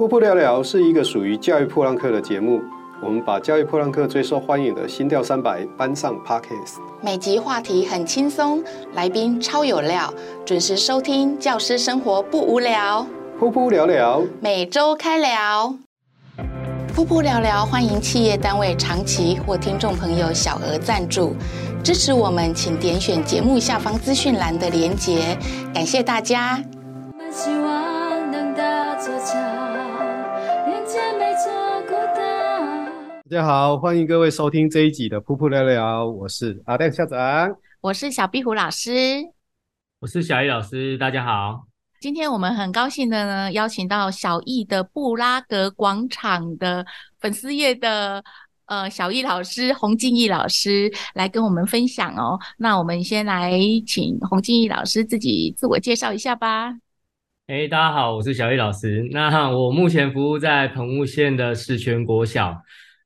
噗噗聊聊是一个属于教育破浪客的节目，我们把教育破浪客最受欢迎的心跳三百搬上 Podcast。每集话题很轻松，来宾超有料，准时收听，教师生活不无聊。噗噗聊聊，每周开聊。噗噗聊聊，欢迎企业单位长期或听众朋友小额赞助支持我们，请点选节目下方资讯栏的连结，感谢大家。希望能搭座大家好，欢迎各位收听这一集的噗噗聊聊，我是阿亮校长，我是小壁虎老师，我是小易老师，大家好。今天我们很高兴的呢，邀请到小易的布拉格广场的粉丝页的呃小易老师洪静义老师来跟我们分享哦。那我们先来请洪静义老师自己自我介绍一下吧。哎，大家好，我是小易老师。那我目前服务在澎湖县的石泉国小。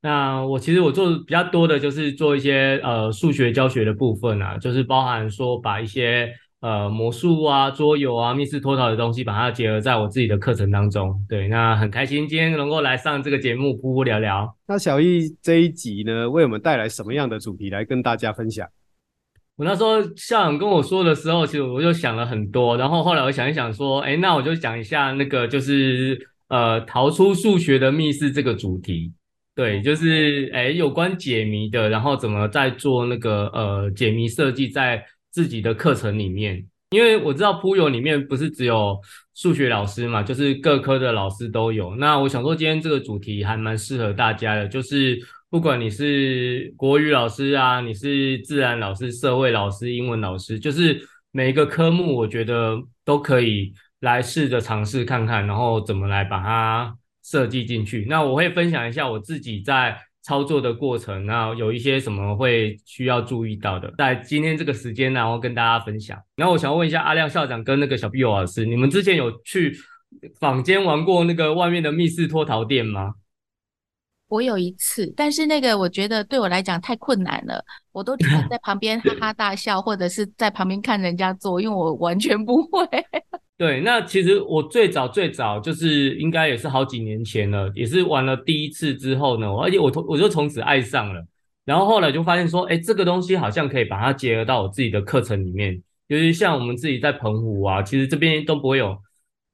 那我其实我做比较多的就是做一些呃数学教学的部分啊，就是包含说把一些。呃，魔术啊，桌游啊，密室脱逃的东西，把它结合在我自己的课程当中。对，那很开心今天能够来上这个节目，噗噗聊聊。那小易这一集呢，为我们带来什么样的主题来跟大家分享？我那时候校长跟我说的时候，其实我就想了很多，然后后来我想一想说，哎，那我就讲一下那个就是呃，逃出数学的密室这个主题。对，就是哎，有关解谜的，然后怎么在做那个呃解谜设计在。自己的课程里面，因为我知道噗友里面不是只有数学老师嘛，就是各科的老师都有。那我想说，今天这个主题还蛮适合大家的，就是不管你是国语老师啊，你是自然老师、社会老师、英文老师，就是每一个科目，我觉得都可以来试着尝试看看，然后怎么来把它设计进去。那我会分享一下我自己在。操作的过程，然后有一些什么会需要注意到的，在今天这个时间，然后跟大家分享。然后我想问一下阿亮校长跟那个小壁虎老师，你们之前有去坊间玩过那个外面的密室脱逃店吗？我有一次，但是那个我觉得对我来讲太困难了，我都只能在旁边哈哈大笑，或者是在旁边看人家做，因为我完全不会。对，那其实我最早最早就是应该也是好几年前了，也是玩了第一次之后呢，而且我我就从此爱上了，然后后来就发现说，哎，这个东西好像可以把它结合到我自己的课程里面，尤其像我们自己在澎湖啊，其实这边都不会有，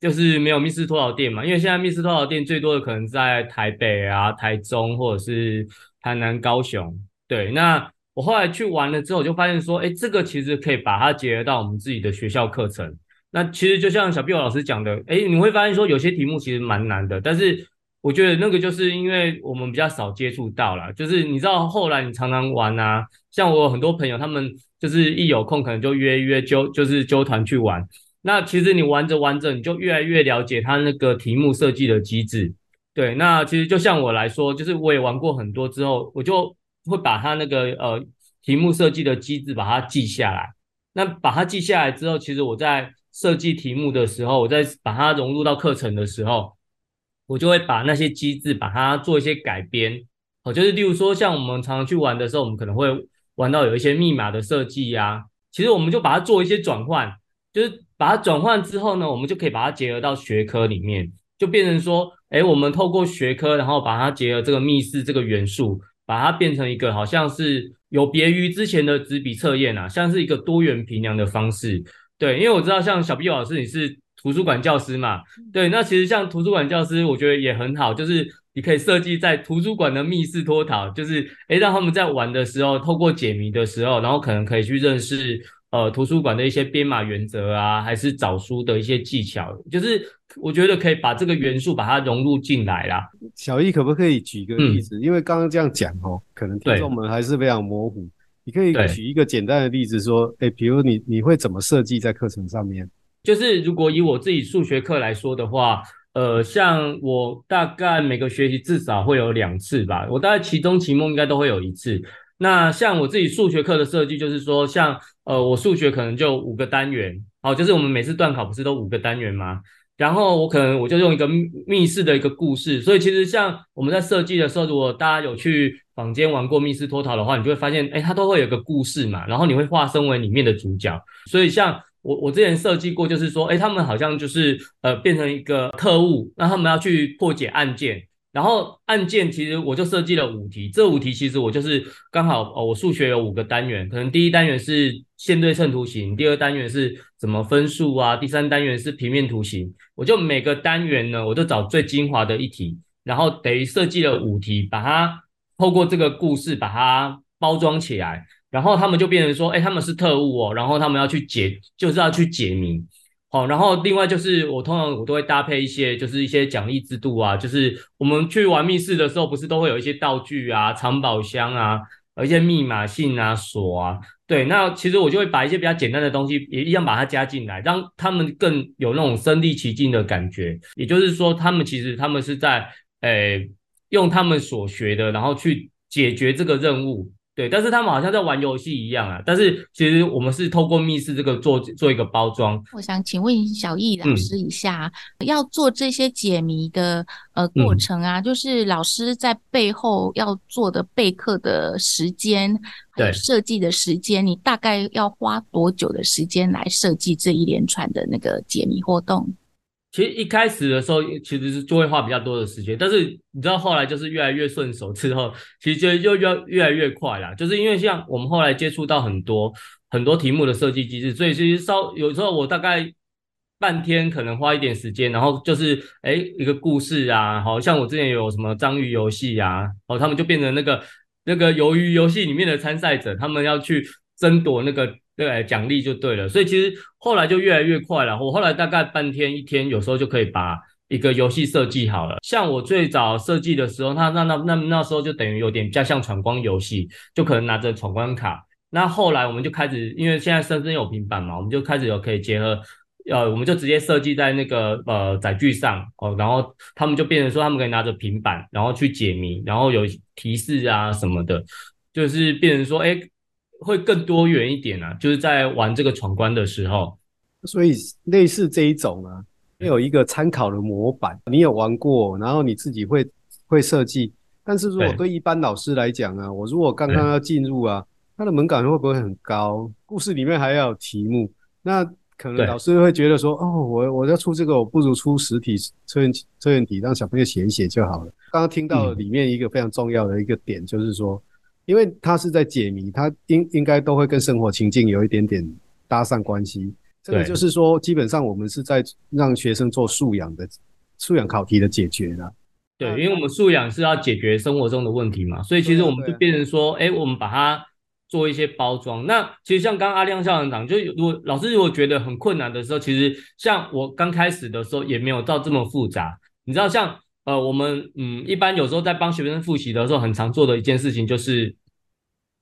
就是没有密室脱逃店嘛，因为现在密室脱逃店最多的可能在台北啊、台中或者是台南、高雄。对，那我后来去玩了之后，就发现说，哎，这个其实可以把它结合到我们自己的学校课程。那其实就像小壁虎老师讲的，诶，你会发现说有些题目其实蛮难的，但是我觉得那个就是因为我们比较少接触到啦，就是你知道后来你常常玩啊，像我很多朋友，他们就是一有空可能就约约揪，就是揪团去玩。那其实你玩着玩着，你就越来越了解他那个题目设计的机制。对，那其实就像我来说，就是我也玩过很多之后，我就会把他那个呃题目设计的机制把它记下来。那把它记下来之后，其实我在设计题目的时候，我在把它融入到课程的时候，我就会把那些机制把它做一些改编。哦，就是例如说，像我们常常去玩的时候，我们可能会玩到有一些密码的设计呀，其实我们就把它做一些转换，就是把它转换之后呢，我们就可以把它结合到学科里面，就变成说，诶，我们透过学科，然后把它结合这个密室这个元素，把它变成一个好像是有别于之前的纸笔测验啊，像是一个多元评量的方式。对，因为我知道像小毕老师你是图书馆教师嘛，对，那其实像图书馆教师，我觉得也很好，就是你可以设计在图书馆的密室脱逃，就是诶让他们在玩的时候，透过解谜的时候，然后可能可以去认识呃图书馆的一些编码原则啊，还是找书的一些技巧，就是我觉得可以把这个元素把它融入进来啦。小易可不可以举个例子？嗯、因为刚刚这样讲哦，可能听众们还是非常模糊。你可以举一个简单的例子说，诶，比如你你会怎么设计在课程上面？就是如果以我自己数学课来说的话，呃，像我大概每个学期至少会有两次吧，我大概期中、期末应该都会有一次。那像我自己数学课的设计，就是说，像呃，我数学可能就五个单元，好，就是我们每次段考不是都五个单元吗？然后我可能我就用一个密室的一个故事，所以其实像我们在设计的时候，如果大家有去坊间玩过密室脱逃的话，你就会发现，哎，它都会有个故事嘛，然后你会化身为里面的主角。所以像我我之前设计过，就是说，哎，他们好像就是呃变成一个特务，那他们要去破解案件。然后案件其实我就设计了五题，这五题其实我就是刚好哦，我数学有五个单元，可能第一单元是线对称图形，第二单元是怎么分数啊，第三单元是平面图形，我就每个单元呢，我就找最精华的一题，然后等于设计了五题，把它透过这个故事把它包装起来，然后他们就变成说，哎，他们是特务哦，然后他们要去解，就是要去解谜。好，然后另外就是我通常我都会搭配一些，就是一些奖励制度啊，就是我们去玩密室的时候，不是都会有一些道具啊、藏宝箱啊、一些密码信啊、锁啊，对，那其实我就会把一些比较简单的东西也一样把它加进来，让他们更有那种身临其境的感觉。也就是说，他们其实他们是在诶用他们所学的，然后去解决这个任务。对，但是他们好像在玩游戏一样啊。但是其实我们是透过密室这个做做一个包装。我想请问小易老师一下，嗯、要做这些解谜的呃过程啊，嗯、就是老师在背后要做的备课的时间，还有设计的时间，你大概要花多久的时间来设计这一连串的那个解谜活动？其实一开始的时候，其实是就会花比较多的时间，但是你知道后来就是越来越顺手之后，其实就就越越来越快啦。就是因为像我们后来接触到很多很多题目的设计机制，所以其实稍有时候我大概半天可能花一点时间，然后就是哎一个故事啊，好像我之前有什么章鱼游戏啊，哦他们就变成那个那个鱿鱼游戏里面的参赛者，他们要去争夺那个。对，奖励就对了，所以其实后来就越来越快了。我后来大概半天一天，有时候就可以把一个游戏设计好了。像我最早设计的时候，那那那那那时候就等于有点比较像闯关游戏，就可能拿着闯关卡。那后来我们就开始，因为现在生生有平板嘛，我们就开始有可以结合，呃，我们就直接设计在那个呃载具上哦，然后他们就变成说他们可以拿着平板，然后去解谜，然后有提示啊什么的，就是变成说，哎。会更多元一点啊，就是在玩这个闯关的时候，所以类似这一种啊，没有一个参考的模板，你有玩过，然后你自己会会设计。但是如果对一般老师来讲啊，我如果刚刚要进入啊，它的门槛会不会很高？故事里面还要有题目，那可能老师会觉得说，哦，我我要出这个，我不如出实体测验测验题，让小朋友写一写就好了。刚刚听到里面一个非常重要的一个点，就是说。因为他是在解谜，他应应该都会跟生活情境有一点点搭上关系。这个就是说，基本上我们是在让学生做素养的素养考题的解决的。对，因为我们素养是要解决生活中的问题嘛，所以其实我们就变成说，哎，我们把它做一些包装。那其实像刚刚阿亮校长讲，就如果老师如果觉得很困难的时候，其实像我刚开始的时候也没有到这么复杂。你知道，像呃，我们嗯，一般有时候在帮学生复习的时候，很常做的一件事情就是。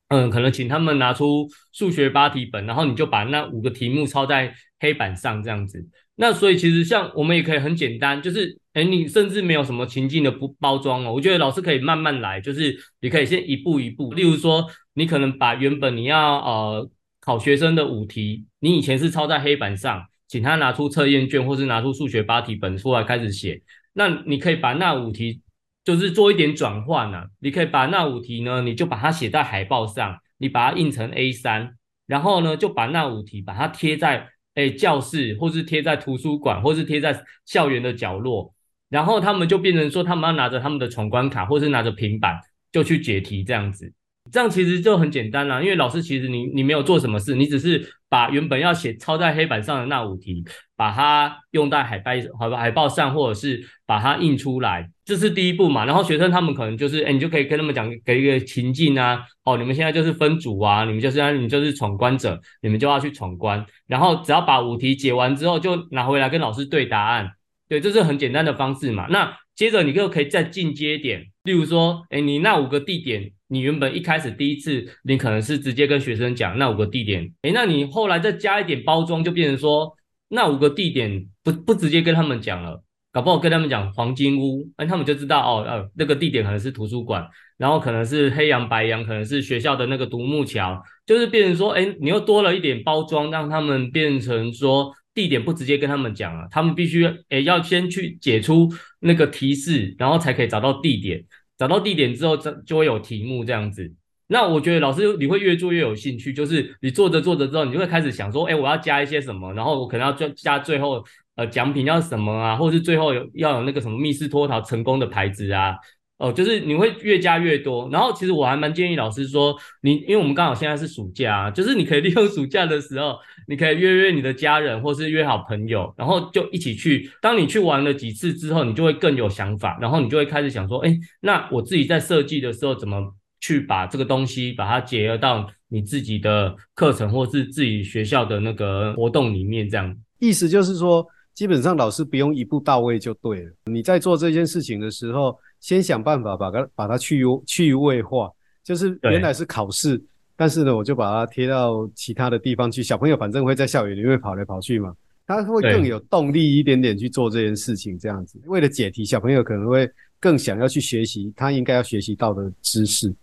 嗯，可能请他们拿出数学八题本，然后你就把那五个题目抄在黑板上这样子。那所以其实像我们也可以很简单，就是哎，你甚至没有什么情境的不包装哦。我觉得老师可以慢慢来，就是你可以先一步一步。例如说，你可能把原本你要呃考学生的五题，你以前是抄在黑板上，请他拿出测验卷或是拿出数学八题本出来开始写。那你可以把那五题。就是做一点转换呢，你可以把那五题呢，你就把它写在海报上，你把它印成 A 三然后呢，就把那五题把它贴在诶教室，或是贴在图书馆，或是贴在校园的角落，然后他们就变成说，他们要拿着他们的闯关卡，或是拿着平板就去解题这样子。这样其实就很简单啦，因为老师其实你你没有做什么事，你只是把原本要写抄在黑板上的那五题，把它用在海报好吧海报上，或者是把它印出来，这是第一步嘛。然后学生他们可能就是，哎，你就可以跟他们讲，给一个情境啊，哦，你们现在就是分组啊，你们就是你就是闯关者，你们就要去闯关，然后只要把五题解完之后，就拿回来跟老师对答案，对，这是很简单的方式嘛。那接着你就可以再进阶点，例如说，哎，你那五个地点。你原本一开始第一次，你可能是直接跟学生讲那五个地点，诶，那你后来再加一点包装，就变成说那五个地点不不直接跟他们讲了，搞不好跟他们讲黄金屋，诶，他们就知道哦，呃，那个地点可能是图书馆，然后可能是黑羊白羊，可能是学校的那个独木桥，就是变成说，诶，你又多了一点包装，让他们变成说地点不直接跟他们讲了，他们必须诶要先去解出那个提示，然后才可以找到地点。找到地点之后，这就会有题目这样子。那我觉得老师你会越做越有兴趣，就是你做着做着之后，你就会开始想说，哎，我要加一些什么，然后我可能要加加最后呃奖品要什么啊，或是最后有要有那个什么密室脱逃成功的牌子啊。哦，就是你会越加越多，然后其实我还蛮建议老师说，你因为我们刚好现在是暑假啊，就是你可以 利用暑假的时候，你可以约约你的家人，或是约好朋友，然后就一起去。当你去玩了几次之后，你就会更有想法，然后你就会开始想说，哎，那我自己在设计的时候，怎么去把这个东西把它结合到你自己的课程，或是自己学校的那个活动里面，这样。意思就是说，基本上老师不用一步到位就对了。你在做这件事情的时候。先想办法把它把它去趣味化，就是原来是考试，但是呢，我就把它贴到其他的地方去。小朋友反正会在校园里面跑来跑去嘛，他会更有动力一点点去做这件事情。这样子，为了解题，小朋友可能会更想要去学习他应该要学习到的知识。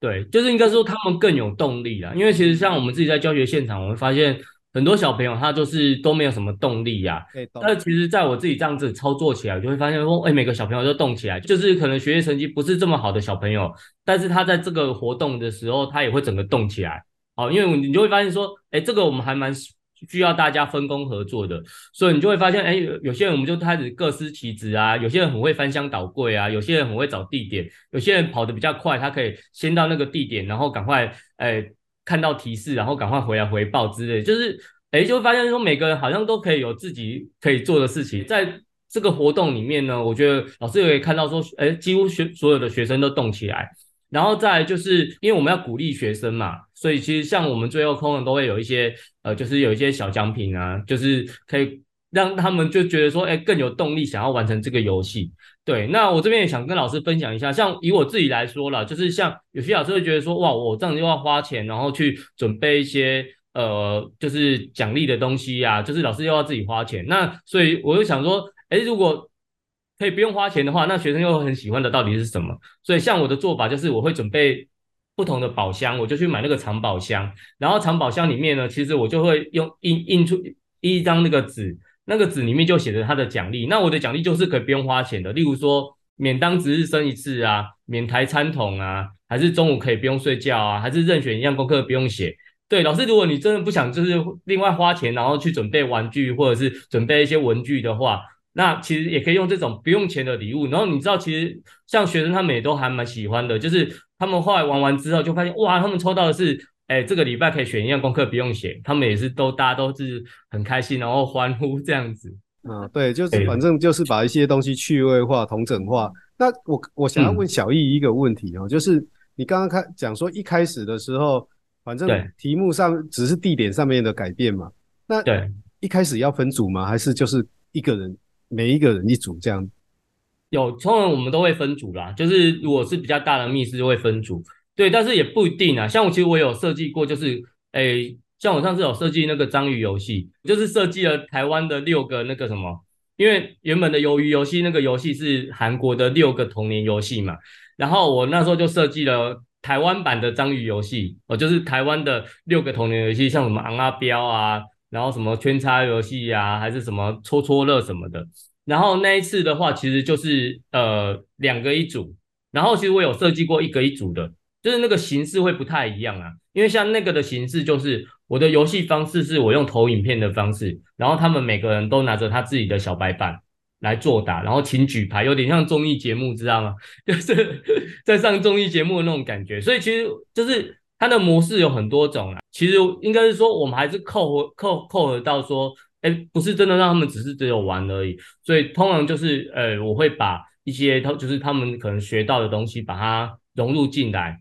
对，就是应该说他们更有动力啦。因为其实像我们自己在教学现场，我们发现。很多小朋友他就是都没有什么动力呀、啊，但其实在我自己这样子操作起来，我就会发现说，哎，每个小朋友都动起来，就是可能学习成绩不是这么好的小朋友，但是他在这个活动的时候，他也会整个动起来，好，因为你就会发现说，哎，这个我们还蛮需要大家分工合作的，所以你就会发现，哎，有些人我们就开始各司其职啊，有些人很会翻箱倒柜啊，有些人很会找地点，有些人跑得比较快，他可以先到那个地点，然后赶快，哎。看到提示，然后赶快回来回报之类，就是，哎，就会发现说每个人好像都可以有自己可以做的事情，在这个活动里面呢，我觉得老师也可以看到说，哎，几乎学所有的学生都动起来，然后再就是因为我们要鼓励学生嘛，所以其实像我们最后可能都会有一些，呃，就是有一些小奖品啊，就是可以让他们就觉得说，诶，更有动力想要完成这个游戏。对，那我这边也想跟老师分享一下，像以我自己来说啦，就是像有些老师会觉得说，哇，我这样又要花钱，然后去准备一些呃，就是奖励的东西呀、啊，就是老师又要自己花钱，那所以我就想说，诶，如果可以不用花钱的话，那学生又很喜欢的到底是什么？所以像我的做法就是，我会准备不同的宝箱，我就去买那个藏宝箱，然后藏宝箱里面呢，其实我就会用印印出一张那个纸。那个纸里面就写着他的奖励，那我的奖励就是可以不用花钱的，例如说免当值日生一次啊，免抬餐桶啊，还是中午可以不用睡觉啊，还是任选一样功课不用写。对，老师，如果你真的不想就是另外花钱，然后去准备玩具或者是准备一些文具的话，那其实也可以用这种不用钱的礼物。然后你知道，其实像学生他们也都还蛮喜欢的，就是他们后来玩完之后就发现，哇，他们抽到的是。哎，这个礼拜可以选一样功课不用写，他们也是都大家都是很开心，然后欢呼这样子。啊，对，就是反正就是把一些东西趣味化、同整化。那我我想要问小易一个问题哦，嗯、就是你刚刚开讲说一开始的时候，反正题目上只是地点上面的改变嘛。那对，一开始要分组吗？还是就是一个人每一个人一组这样？有，通常我们都会分组啦，就是如果是比较大的密室就会分组。对，但是也不一定啊。像我其实我有设计过，就是诶，像我上次有设计那个章鱼游戏，就是设计了台湾的六个那个什么，因为原本的鱿鱼游戏那个游戏是韩国的六个童年游戏嘛，然后我那时候就设计了台湾版的章鱼游戏，哦，就是台湾的六个童年游戏，像什么昂啊标啊，然后什么圈叉游戏呀，还是什么戳戳乐什么的。然后那一次的话，其实就是呃两个一组，然后其实我有设计过一个一组的。就是那个形式会不太一样啊，因为像那个的形式，就是我的游戏方式是我用投影片的方式，然后他们每个人都拿着他自己的小白板来作答，然后请举牌，有点像综艺节目，知道吗？就是在上综艺节目的那种感觉。所以其实就是它的模式有很多种啊。其实应该是说，我们还是扣合扣扣合到说，哎，不是真的让他们只是只有玩而已。所以通常就是，呃，我会把一些他就是他们可能学到的东西，把它融入进来。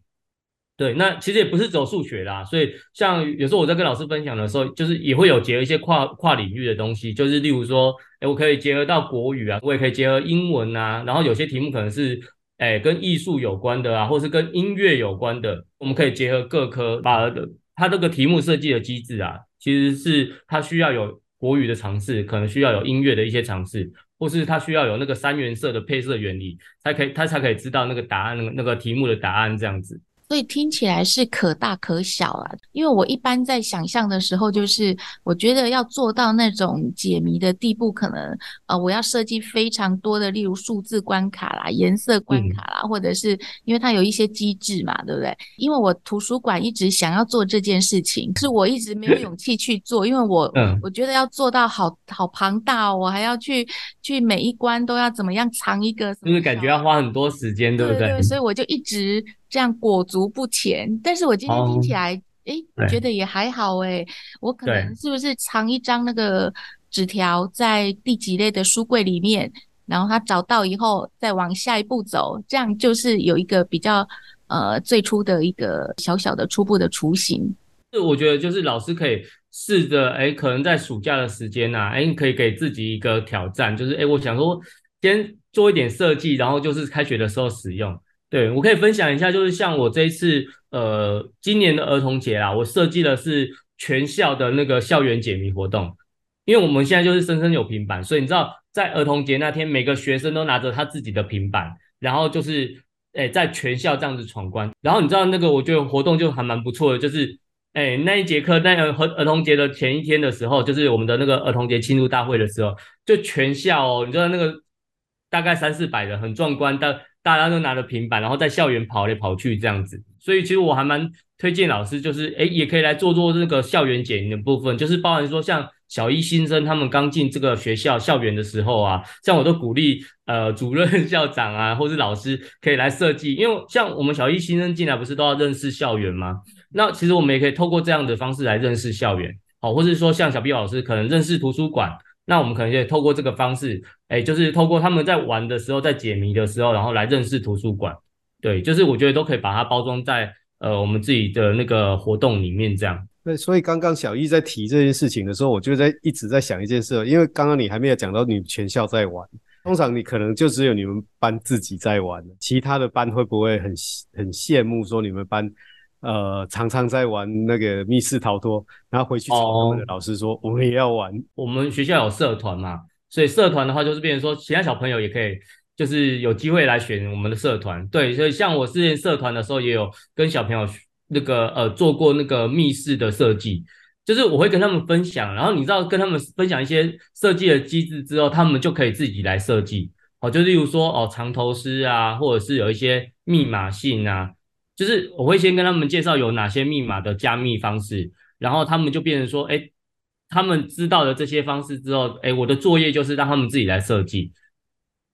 对，那其实也不是走数学啦，所以像有时候我在跟老师分享的时候，就是也会有结合一些跨跨领域的东西，就是例如说，诶，我可以结合到国语啊，我也可以结合英文啊，然后有些题目可能是，诶，跟艺术有关的啊，或是跟音乐有关的，我们可以结合各科，把它这个题目设计的机制啊，其实是它需要有国语的尝试，可能需要有音乐的一些尝试，或是它需要有那个三原色的配色原理，才可以，它才可以知道那个答案，那个那个题目的答案这样子。所以听起来是可大可小啊，因为我一般在想象的时候，就是我觉得要做到那种解谜的地步，可能呃，我要设计非常多的，例如数字关卡啦、颜色关卡啦，嗯、或者是因为它有一些机制嘛，对不对？因为我图书馆一直想要做这件事情，是我一直没有勇气去做，因为我、嗯、我觉得要做到好好庞大哦，我还要去去每一关都要怎么样藏一个，就是感觉要花很多时间，对不对？对，对，对，所以我就一直。这样裹足不前，但是我今天听起来，哎、觉得也还好哎。我可能是不是藏一张那个纸条在第几类的书柜里面，然后他找到以后再往下一步走，这样就是有一个比较呃最初的一个小小的初步的雏形。是我觉得就是老师可以试着哎，可能在暑假的时间呐、啊，哎，你可以给自己一个挑战，就是哎，我想说先做一点设计，然后就是开学的时候使用。对，我可以分享一下，就是像我这一次，呃，今年的儿童节啦，我设计的是全校的那个校园解谜活动，因为我们现在就是生生有平板，所以你知道，在儿童节那天，每个学生都拿着他自己的平板，然后就是，诶，在全校这样子闯关，然后你知道那个，我觉得活动就还蛮不错的，就是，诶，那一节课，那个儿儿童节的前一天的时候，就是我们的那个儿童节庆祝大会的时候，就全校哦，你知道那个大概三四百人，很壮观的。大家都拿着平板，然后在校园跑来跑去这样子，所以其实我还蛮推荐老师，就是诶也可以来做做这个校园解谜的部分，就是包含说像小一新生他们刚进这个学校校园的时候啊，像我都鼓励呃 主任、校长啊，或是老师可以来设计，因为像我们小一新生进来不是都要认识校园吗？那其实我们也可以透过这样的方式来认识校园，好，或是说像小 B 老师可能认识图书馆。那我们可能也透过这个方式，哎，就是透过他们在玩的时候，在解谜的时候，然后来认识图书馆。对，就是我觉得都可以把它包装在呃我们自己的那个活动里面这样。对，所以刚刚小易在提这件事情的时候，我就在一直在想一件事，因为刚刚你还没有讲到你全校在玩，通常你可能就只有你们班自己在玩，其他的班会不会很很羡慕说你们班？呃，常常在玩那个密室逃脱，然后回去找他们的老师说，我们也要玩。我们学校有社团嘛，所以社团的话就是变成说，其他小朋友也可以，就是有机会来选我们的社团。对，所以像我之前社团的时候，也有跟小朋友那个呃做过那个密室的设计，就是我会跟他们分享，然后你知道跟他们分享一些设计的机制之后，他们就可以自己来设计。哦，就例如说哦，藏头诗啊，或者是有一些密码信啊。就是我会先跟他们介绍有哪些密码的加密方式，然后他们就变成说，哎，他们知道了这些方式之后，哎，我的作业就是让他们自己来设计，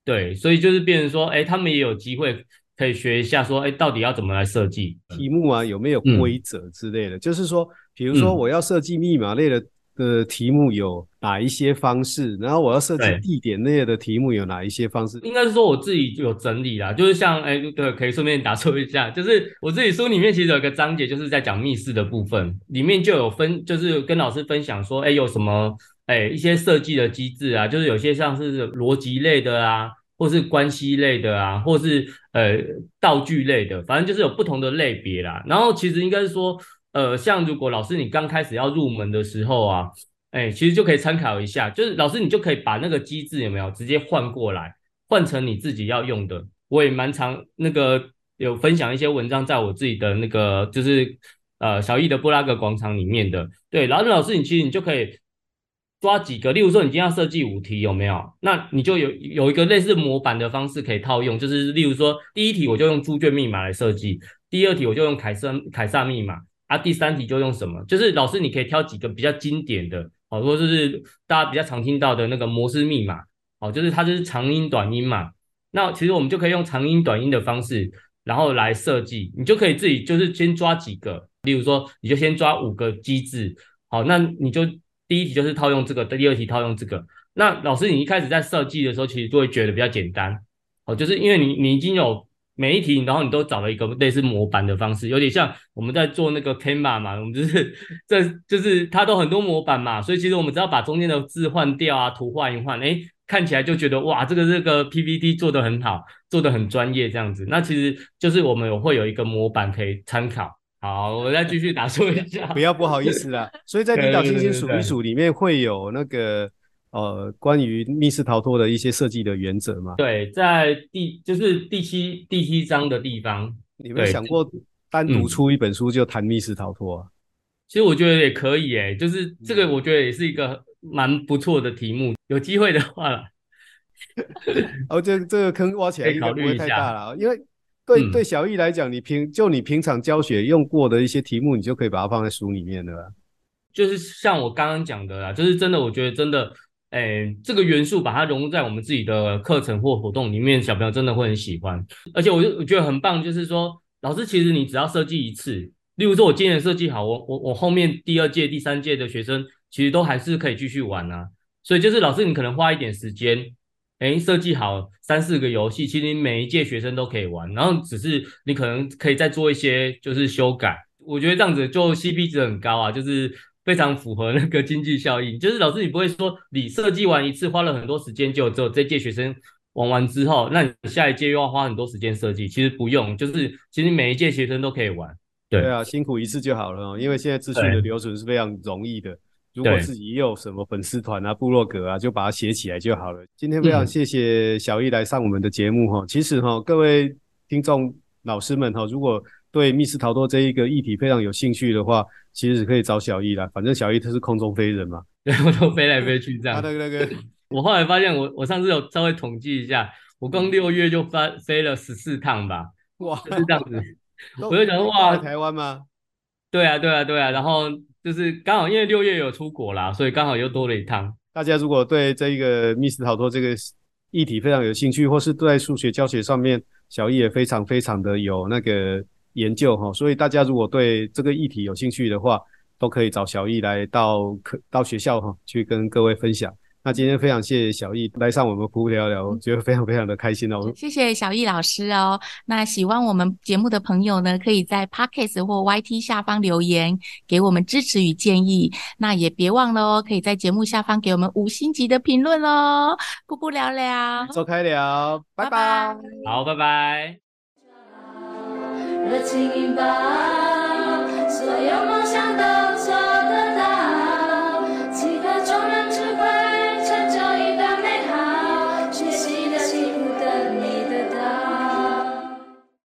对，所以就是变成说，哎，他们也有机会可以学一下，说，哎，到底要怎么来设计题目啊，有没有规则之类的？嗯、就是说，比如说我要设计密码类的。的题目有哪一些方式？然后我要设计地点类的题目有哪一些方式？应该是说我自己有整理啦，就是像哎，对，可以顺便打错一下，就是我自己书里面其实有一个章节，就是在讲密室的部分，里面就有分，就是跟老师分享说，哎，有什么哎一些设计的机制啊，就是有些像是逻辑类的啊，或是关系类的啊，或是呃道具类的，反正就是有不同的类别啦。然后其实应该是说。呃，像如果老师你刚开始要入门的时候啊，哎，其实就可以参考一下，就是老师你就可以把那个机制有没有直接换过来，换成你自己要用的。我也蛮常那个有分享一些文章在我自己的那个就是呃小易的布拉格广场里面的。对，然后老师你其实你就可以抓几个，例如说你今天要设计五题有没有？那你就有有一个类似模板的方式可以套用，就是例如说第一题我就用猪圈密码来设计，第二题我就用凯撒凯撒密码。啊，第三题就用什么？就是老师，你可以挑几个比较经典的，好，或者是大家比较常听到的那个摩斯密码，好，就是它就是长音短音嘛。那其实我们就可以用长音短音的方式，然后来设计。你就可以自己就是先抓几个，例如说，你就先抓五个机制，好，那你就第一题就是套用这个，第二题套用这个。那老师，你一开始在设计的时候，其实就会觉得比较简单，好，就是因为你你已经有。每一题，然后你都找了一个类似模板的方式，有点像我们在做那个 Canva 嘛，我们就是 这就是它都很多模板嘛，所以其实我们只要把中间的字换掉啊，图换一换，哎，看起来就觉得哇，这个这个 PPT 做得很好，做得很专业这样子。那其实就是我们有会有一个模板可以参考。好，我再继续打 说一下，不要不好意思啦。所以在领导星星数一数里面会有那个。呃，关于密室逃脱的一些设计的原则吗？对，在第就是第七第七章的地方，你有没有想过单独出一本书就谈密室逃脱啊。其实我觉得也可以诶，就是这个我觉得也是一个蛮不错的题目，有机会的话啦。哦，这这个坑挖起来应该不会太大了，因为对、嗯、对小易来讲，你平就你平常教学用过的一些题目，你就可以把它放在书里面了。就是像我刚刚讲的啦，就是真的，我觉得真的，哎，这个元素把它融入在我们自己的课程或活动里面，小朋友真的会很喜欢。而且我就我觉得很棒，就是说老师其实你只要设计一次，例如说我今年设计好，我我我后面第二届、第三届的学生其实都还是可以继续玩啊。所以就是老师你可能花一点时间，哎，设计好三四个游戏，其实每一届学生都可以玩，然后只是你可能可以再做一些就是修改。我觉得这样子就 CP 值很高啊，就是。非常符合那个经济效益，就是老师，你不会说你设计完一次花了很多时间，就只有这届学生玩完之后，那你下一届又要花很多时间设计。其实不用，就是其实每一届学生都可以玩。对，对啊，辛苦一次就好了。因为现在资讯的留存是非常容易的。如果自己也有什么粉丝团啊、部落格啊，就把它写起来就好了。今天非常谢谢小易来上我们的节目哈。其实哈，各位听众老师们哈，如果对密室逃脱这一个议题非常有兴趣的话，其实可以找小易啦。反正小易他是空中飞人嘛，对，我都飞来飞去这样。他的那个，我后来发现我，我我上次有稍微统计一下，我刚六月就发飞了十四趟吧。哇，就是这样子。我就想说，哇，台湾吗？对啊，对啊，对啊。然后就是刚好因为六月有出国啦，所以刚好又多了一趟。大家如果对这一个密室逃脱这个议题非常有兴趣，或是对数学教学上面，小易也非常非常的有那个。研究哈，所以大家如果对这个议题有兴趣的话，都可以找小易来到课到学校哈，去跟各位分享。那今天非常谢谢小易来上我们噗噗聊聊，我觉得非常非常的开心哦。谢谢小易老师哦。那喜欢我们节目的朋友呢，可以在 Podcast 或 YT 下方留言给我们支持与建议。那也别忘了哦，可以在节目下方给我们五星级的评论哦。噗噗聊聊，走开聊，拜拜。好，拜拜。热情引爆，所有梦想都